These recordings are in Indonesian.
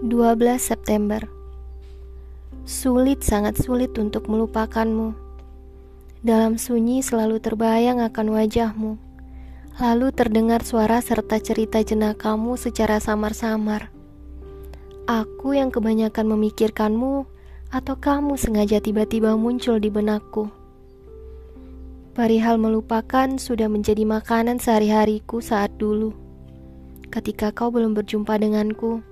12 September. Sulit sangat sulit untuk melupakanmu. Dalam sunyi selalu terbayang akan wajahmu. Lalu terdengar suara serta cerita jenakamu secara samar-samar. Aku yang kebanyakan memikirkanmu Atau kamu sengaja tiba-tiba muncul di benakku? Perihal melupakan sudah menjadi makanan sehari-hariku saat dulu. Ketika kau belum berjumpa denganku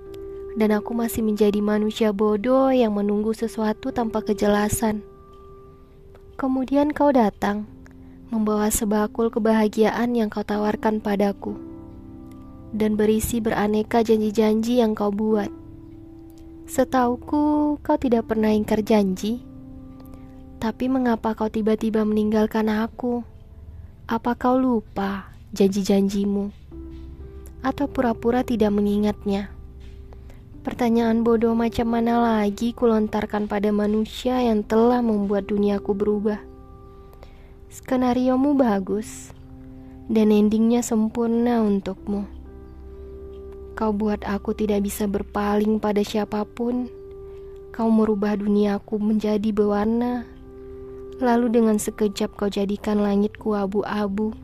dan aku masih menjadi manusia bodoh yang menunggu sesuatu tanpa kejelasan. Kemudian kau datang, membawa sebakul kebahagiaan yang kau tawarkan padaku, dan berisi beraneka janji-janji yang kau buat. Setauku, kau tidak pernah ingkar janji. Tapi mengapa kau tiba-tiba meninggalkan aku? Apa kau lupa janji-janjimu? Atau pura-pura tidak mengingatnya? Pertanyaan bodoh macam mana lagi kulontarkan pada manusia yang telah membuat duniaku berubah. Skenariomu bagus, dan endingnya sempurna untukmu. Kau buat aku tidak bisa berpaling pada siapa pun. Kau merubah duniaku menjadi berwarna. Lalu dengan sekejap kau jadikan langitku abu-abu,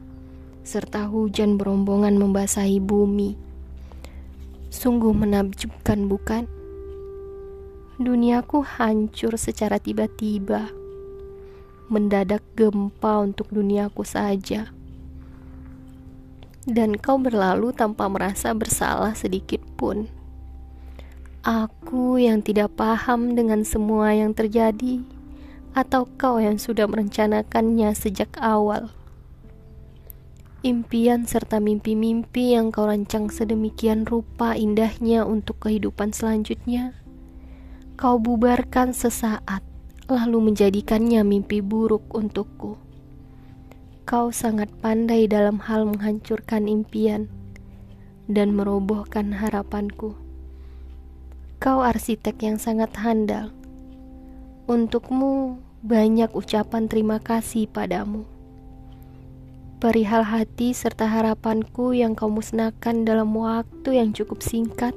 serta hujan berombongan membasahi bumi. Sungguh menakjubkan, bukan? Duniaku hancur secara tiba-tiba, mendadak gempa untuk duniaku saja, dan kau berlalu tanpa merasa bersalah sedikit pun. Aku yang tidak paham dengan semua yang terjadi, atau kau yang sudah merencanakannya sejak awal impian serta mimpi-mimpi yang kau rancang sedemikian rupa indahnya untuk kehidupan selanjutnya, kau bubarkan sesaat, lalu menjadikannya mimpi buruk untukku. Kau sangat pandai dalam hal menghancurkan impian dan merobohkan harapanku. Kau arsitek yang sangat handal. Untukmu, banyak ucapan terima kasih padamu perihal hati serta harapanku yang kau musnahkan dalam waktu yang cukup singkat.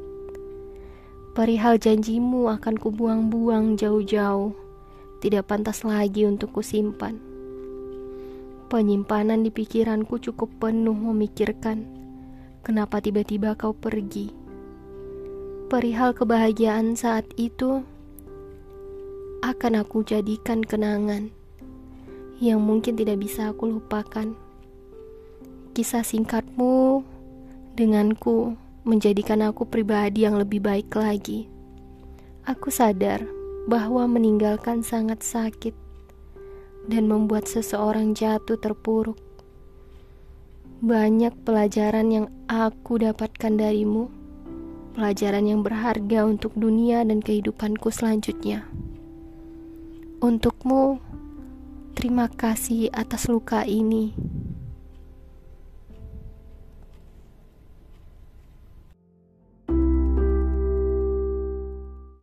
Perihal janjimu akan kubuang-buang jauh-jauh, tidak pantas lagi untuk kusimpan. Penyimpanan di pikiranku cukup penuh memikirkan, kenapa tiba-tiba kau pergi. Perihal kebahagiaan saat itu, akan aku jadikan kenangan yang mungkin tidak bisa aku lupakan. Kisah singkatmu denganku menjadikan aku pribadi yang lebih baik lagi. Aku sadar bahwa meninggalkan sangat sakit dan membuat seseorang jatuh terpuruk. Banyak pelajaran yang aku dapatkan darimu, pelajaran yang berharga untuk dunia dan kehidupanku selanjutnya. Untukmu, terima kasih atas luka ini